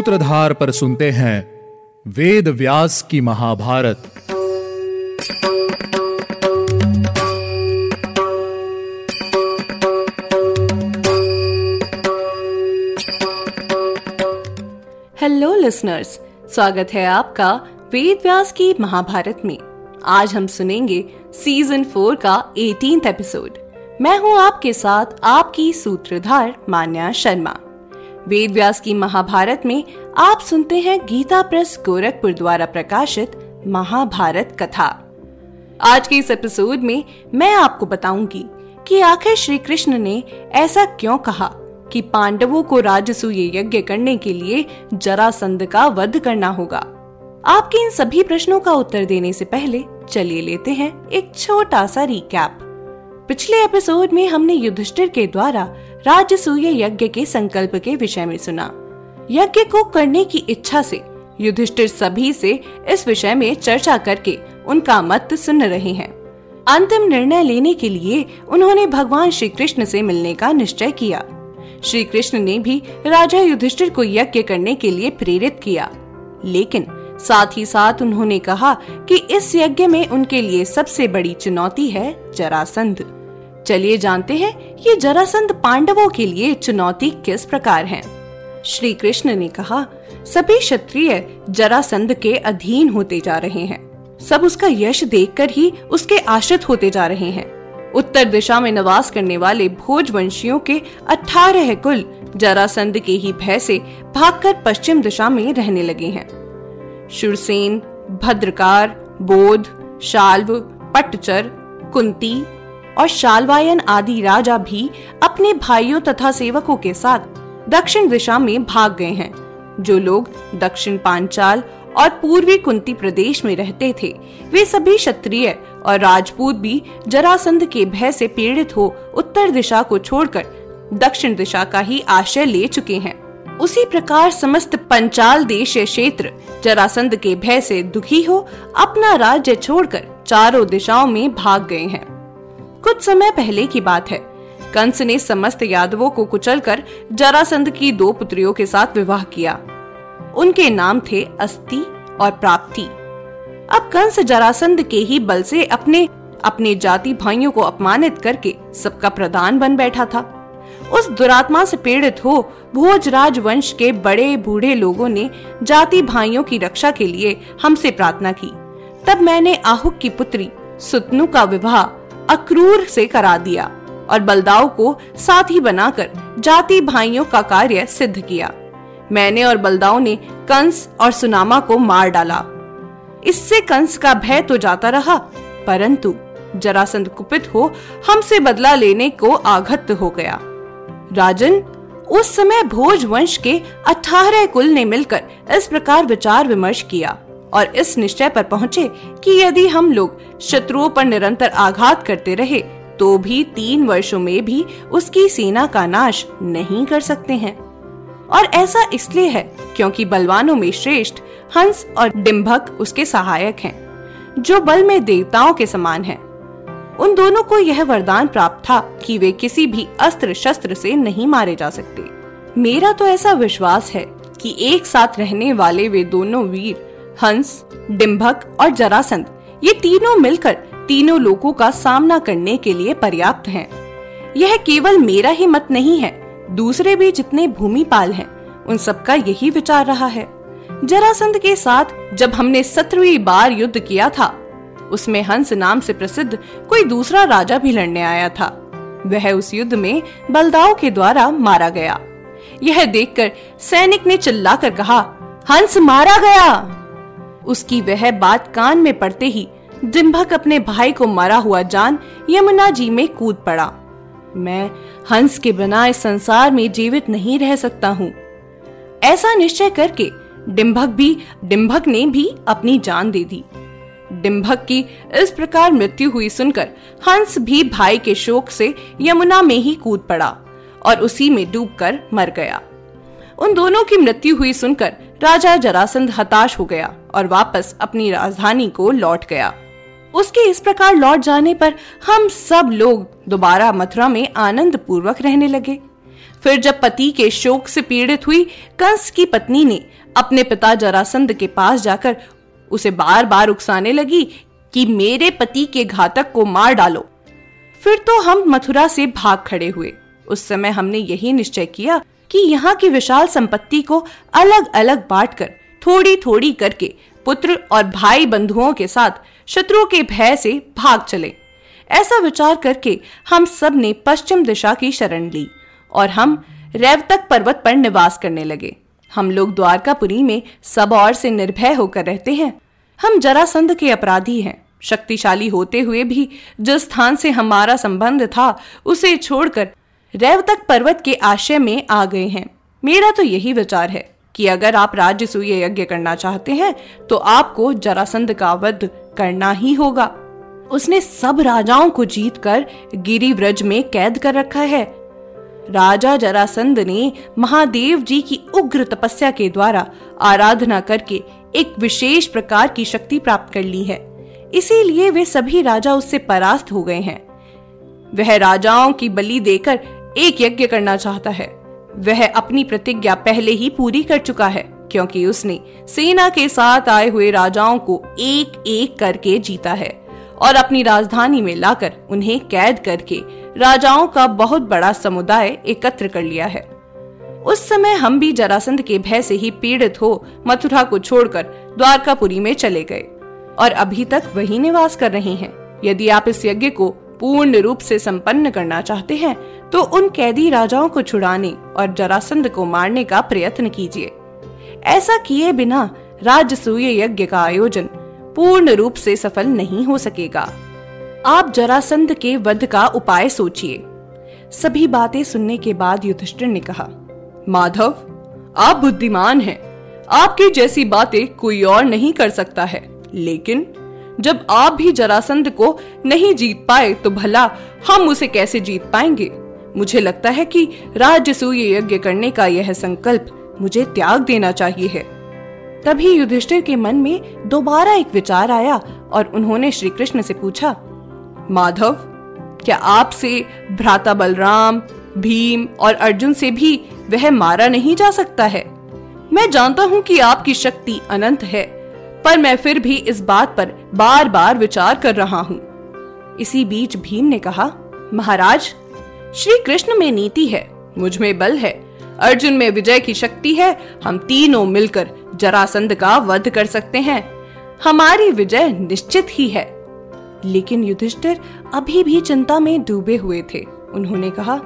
सूत्रधार पर सुनते हैं वेद व्यास की महाभारत। हेलो लिसनर्स स्वागत है आपका वेद व्यास की महाभारत में। आज हम सुनेंगे सीज़न फोर का एटीन एपिसोड मैं हूँ आपके साथ आपकी सूत्रधार मान्या शर्मा। वेद व्यास की महाभारत में आप सुनते हैं गीता प्रेस गोरखपुर द्वारा प्रकाशित महाभारत कथा। आज के इस एपिसोड में मैं आपको बताऊँगी कि आखिर श्री कृष्ण ने ऐसा क्यों कहा कि पांडवों को राजसूय यज्ञ करने के लिए जरासंध का वध करना होगा। आपके इन सभी प्रश्नों का उत्तर देने से पहले चलिए लेते हैं एक छोटा सा रिकैप पिछले एपिसोड में हमने युधिष्ठिर के द्वारा राजसूय यज्ञ के संकल्प के विषय में सुना। यज्ञ को करने की इच्छा से युधिष्ठिर सभी से इस विषय में चर्चा करके उनका मत सुन रहे हैं। अंतिम निर्णय लेने के लिए उन्होंने भगवान श्री कृष्ण से मिलने का निश्चय किया। श्री कृष्ण ने भी राजा युधिष्ठिर को यज्ञ करने के लिए प्रेरित किया। लेकिन साथ ही साथ उन्होंने कहा कि इस यज्ञ में उनके लिए सबसे बड़ी चुनौती है जरासंध। चलिए जानते हैं ये जरासंध पांडवों के लिए चुनौती किस प्रकार है। श्री कृष्ण ने कहा, सभी क्षत्रिय जरासंध के अधीन होते जा रहे हैं। सब उसका यश देखकर ही उसके आश्रित होते जा रहे हैं। उत्तर दिशा में निवास करने वाले भोज वंशियों के अठारह कुल जरासंध के ही भय से भागकर पश्चिम दिशा में रहने लगे हैं। शुरसेन, भद्रकार, बोध, शाल्व, पटचर, कुंती और शालवायन आदि राजा भी अपने भाइयों तथा सेवकों के साथ दक्षिण दिशा में भाग गए हैं। जो लोग दक्षिण पांचाल और पूर्वी कुंती प्रदेश में रहते थे, वे सभी क्षत्रिय और राजपूत भी जरासंध के भय से पीड़ित हो उत्तर दिशा को छोड़कर दक्षिण दिशा का ही आश्रय ले चुके हैं। उसी प्रकार समस्त पंचाल देश क्षेत्र जरासंध के भय से दुखी हो अपना राज्य छोड़कर चारों दिशाओं में भाग गए हैं। कुछ समय पहले की बात है। कंस ने समस्त यादवों को कुचलकर जरासंध की दो पुत्रियों के साथ विवाह किया। उनके नाम थे अस्ति और प्राप्ति। अब कंस जरासंध के ही बल से अपने अपने जाति भाइयों को अपमानित करके सबका प्रधान बन बैठा था। उस दुरात्मा से पीड़ित हो भोजराज वंश के बड़े बूढ़े लोगों ने जाति भाइयों की रक्षा के लिए हमसे प्रार्थना की। तब मैंने आहुक की पुत्री सुतनु का विवाह अक्रूर से करा दिया और बलदाव को साथी बनाकर जाति भाइयों का कार्य सिद्ध किया। मैंने और बलदाव ने कंस और सुनामा को मार डाला। इससे कंस का भय तो जाता रहा, परंतु जरासंध कुपित हो हमसे बदला लेने को आघत हो गया। राजन, उस समय भोज वंश के अठारह कुल ने मिलकर इस प्रकार विचार विमर्श किया। और इस निश्चय पर पहुँचे कि यदि हम लोग शत्रुओं पर निरंतर आघात करते रहे तो भी तीन वर्षों में भी उसकी सेना का नाश नहीं कर सकते हैं और ऐसा इसलिए है क्योंकि बलवानों में श्रेष्ठ हंस और डिम्भक उसके सहायक हैं, जो बल में देवताओं के समान हैं। उन दोनों को यह वरदान प्राप्त था कि वे किसी भी अस्त्र शस्त्र से नहीं मारे जा सकते मेरा तो ऐसा विश्वास है कि एक साथ रहने वाले वे दोनों वीर हंस डिम्भक और जरासंध। ये तीनों मिलकर तीनों लोगों का सामना करने के लिए पर्याप्त हैं। यह केवल मेरा ही मत नहीं है, दूसरे भी जितने भूमिपाल हैं, उन सबका यही विचार रहा है। जरासंध के साथ जब हमने सत्रहवीं बार युद्ध किया था, उसमें हंस नाम से प्रसिद्ध कोई दूसरा राजा भी लड़ने आया था। वह उस युद्ध में बलदाव के द्वारा मारा गया। यह देखकर सैनिक ने चिल्लाकर कहा, हंस मारा गया! उसकी वह बात कान में पड़ते ही जिम्भक अपने भाई को मरा हुआ जान यमुना जी में कूद पड़ा। मैं हंस के बिना इस संसार में जीवित नहीं रह सकता हूँ। ऐसा निश्चय करके डिम्भक भी डिम्भक ने भी अपनी जान दे दी। डिम्भक की इस प्रकार मृत्यु हुई सुनकर हंस भी भाई के शोक से यमुना में ही कूद पड़ा और उसी में डूबकर मर गया। उन दोनों की मृत्यु हुई सुनकर राजा जरासंध हताश हो गया और वापस अपनी राजधानी को लौट गया। उसके इस प्रकार लौट जाने पर हम सब लोग दोबारा मथुरा में आनंद पूर्वक रहने लगे। फिर जब पति के शोक से पीड़ित हुई, कंस की पत्नी ने अपने पिता जरासंध के पास जाकर उसे बार बार उकसाने लगी कि मेरे पति के घातक को मार डालो। फिर तो हम मथुरा से भाग खड़े हुए। उस समय हमने यही निश्चय किया कि यहाँ की विशाल संपत्ति को अलग अलग बांटकर थोड़ी थोड़ी करके पुत्र और भाई बंधुओं के साथ शत्रु के भय से भाग चले। ऐसा विचार करके हम सबने पश्चिम दिशा की शरण ली और हम रेवतक पर्वत पर निवास करने लगे। हम लोग द्वारकापुरी में सब और से निर्भय होकर रहते हैं। हम जरासंध के अपराधी हैं। शक्तिशाली होते हुए भी जिस स्थान से हमारा संबंध था, उसे छोड़कर रेवतक पर्वत के आशय में आ गए हैं। मेरा तो यही विचार है कि अगर आप राज्य सूय यज्ञ करना चाहते हैं तो आपको जरासंध का वध करना ही होगा। उसने सब राजाओं को जीतकर गिरिव्रज में कैद कर रखा है। राजा जरासंध ने महादेव जी की उग्र तपस्या के द्वारा आराधना करके एक विशेष प्रकार की शक्ति प्राप्त कर ली है। इसीलिए वे सभी राजा उससे परास्त हो गए हैं। वह राजाओं की बलि देकर एक यज्ञ करना चाहता है। वह अपनी प्रतिज्ञा पहले ही पूरी कर चुका है, क्योंकि उसने सेना के साथ आए हुए राजाओं को एक एक करके जीता है और अपनी राजधानी में लाकर उन्हें कैद करके राजाओं का बहुत बड़ा समुदाय एकत्र कर लिया है। उस समय हम भी जरासंध के भय से ही पीड़ित हो मथुरा को छोड़कर द्वारकापुरी में चले गए और अभी तक वही निवास कर रहे हैं। यदि आप इस यज्ञ को पूर्ण रूप से संपन्न करना चाहते हैं तो उन कैदी राजाओं को छुड़ाने और जरासंध को मारने का प्रयत्न कीजिए। ऐसा किए बिना राजसूय यज्ञ का आयोजन पूर्ण रूप से सफल नहीं हो सकेगा। आप जरासंध के वध का उपाय सोचिए। सभी बातें सुनने के बाद युधिष्ठिर ने कहा, माधव, आप बुद्धिमान हैं। आपकी जैसी बातें कोई और नहीं कर सकता है, लेकिन जब आप भी जरासंध को नहीं जीत पाए तो भला, हम उसे कैसे जीत पाएँगे? मुझे लगता है कि राजसूय यज्ञ करने का यह संकल्प मुझे त्याग देना चाहिए है। तभी युधिष्ठिर के मन में दोबारा एक विचार आया और उन्होंने श्री कृष्ण से पूछा, माधव, क्या आपसे भ्राता बलराम, भीम और अर्जुन से भी वह मारा नहीं जा सकता है? मैं जानता हूँ कि आपकी शक्ति अनंत है। पर मैं फिर भी इस बात पर बार बार विचार कर रहा हूँ। इसी बीच भीम ने कहा, महाराज श्री कृष्ण में नीति है, मुझमें बल है। अर्जुन में विजय की शक्ति है। हम तीनों मिलकर जरासंध का वध कर सकते हैं। हमारी विजय निश्चित ही है। लेकिन युधिष्ठिर अभी भी चिंता में डूबे हुए थे। उन्होंने कहा,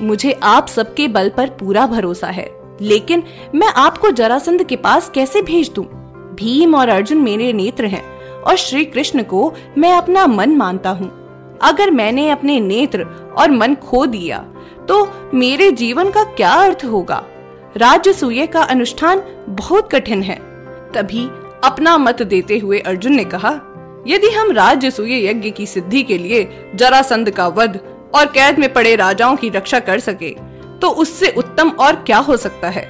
मुझे आप सबके बल पर पूरा भरोसा है, लेकिन मैं आपको जरासंध के पास कैसे भेज दूँ? भीम और अर्जुन मेरे नेत्र हैं और श्री कृष्ण को मैं अपना मन मानता हूँ। अगर मैंने अपने नेत्र और मन खो दिया तो मेरे जीवन का क्या अर्थ होगा? राज्य का अनुष्ठान बहुत कठिन है। तभी अपना मत देते हुए अर्जुन ने कहा, यदि हम राज्य यज्ञ की सिद्धि के लिए जरासंध का वध और कैद में पड़े राजाओं की रक्षा कर सके तो उससे उत्तम और क्या हो सकता है?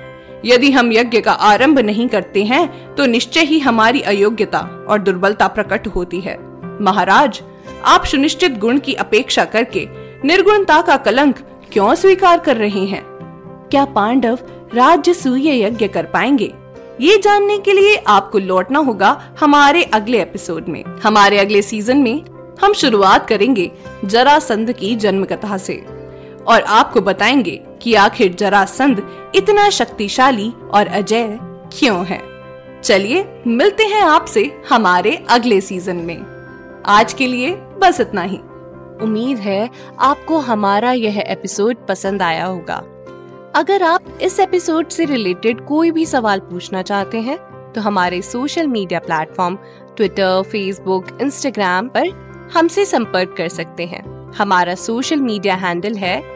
यदि हम यज्ञ का आरंभ नहीं करते हैं तो निश्चय ही हमारी अयोग्यता और दुर्बलता प्रकट होती है। महाराज, आप सुनिश्चित गुण की अपेक्षा करके निर्गुणता का कलंक क्यों स्वीकार कर रहे हैं? क्या पांडव राज्य सूर्य यज्ञ कर पाएँगे? ये जानने के लिए आपको लौटना होगा हमारे अगले एपिसोड में। हमारे अगले सीज़न में हम शुरुआत करेंगे जरासंध की जन्म कथा से। और आपको बताएँगे कि आखिर जरासंध इतना शक्तिशाली और अजय क्यों है? चलिए, मिलते हैं आपसे हमारे अगले सीज़न में। आज के लिए बस इतना ही। उम्मीद है आपको हमारा यह एपिसोड पसंद आया होगा। अगर आप इस एपिसोड से रिलेटेड कोई भी सवाल पूछना चाहते हैं तो हमारे social media platform Twitter Facebook Instagram पर हमसे संपर्क कर सकते हैं। हमारा सोशल मीडिया हैंडल है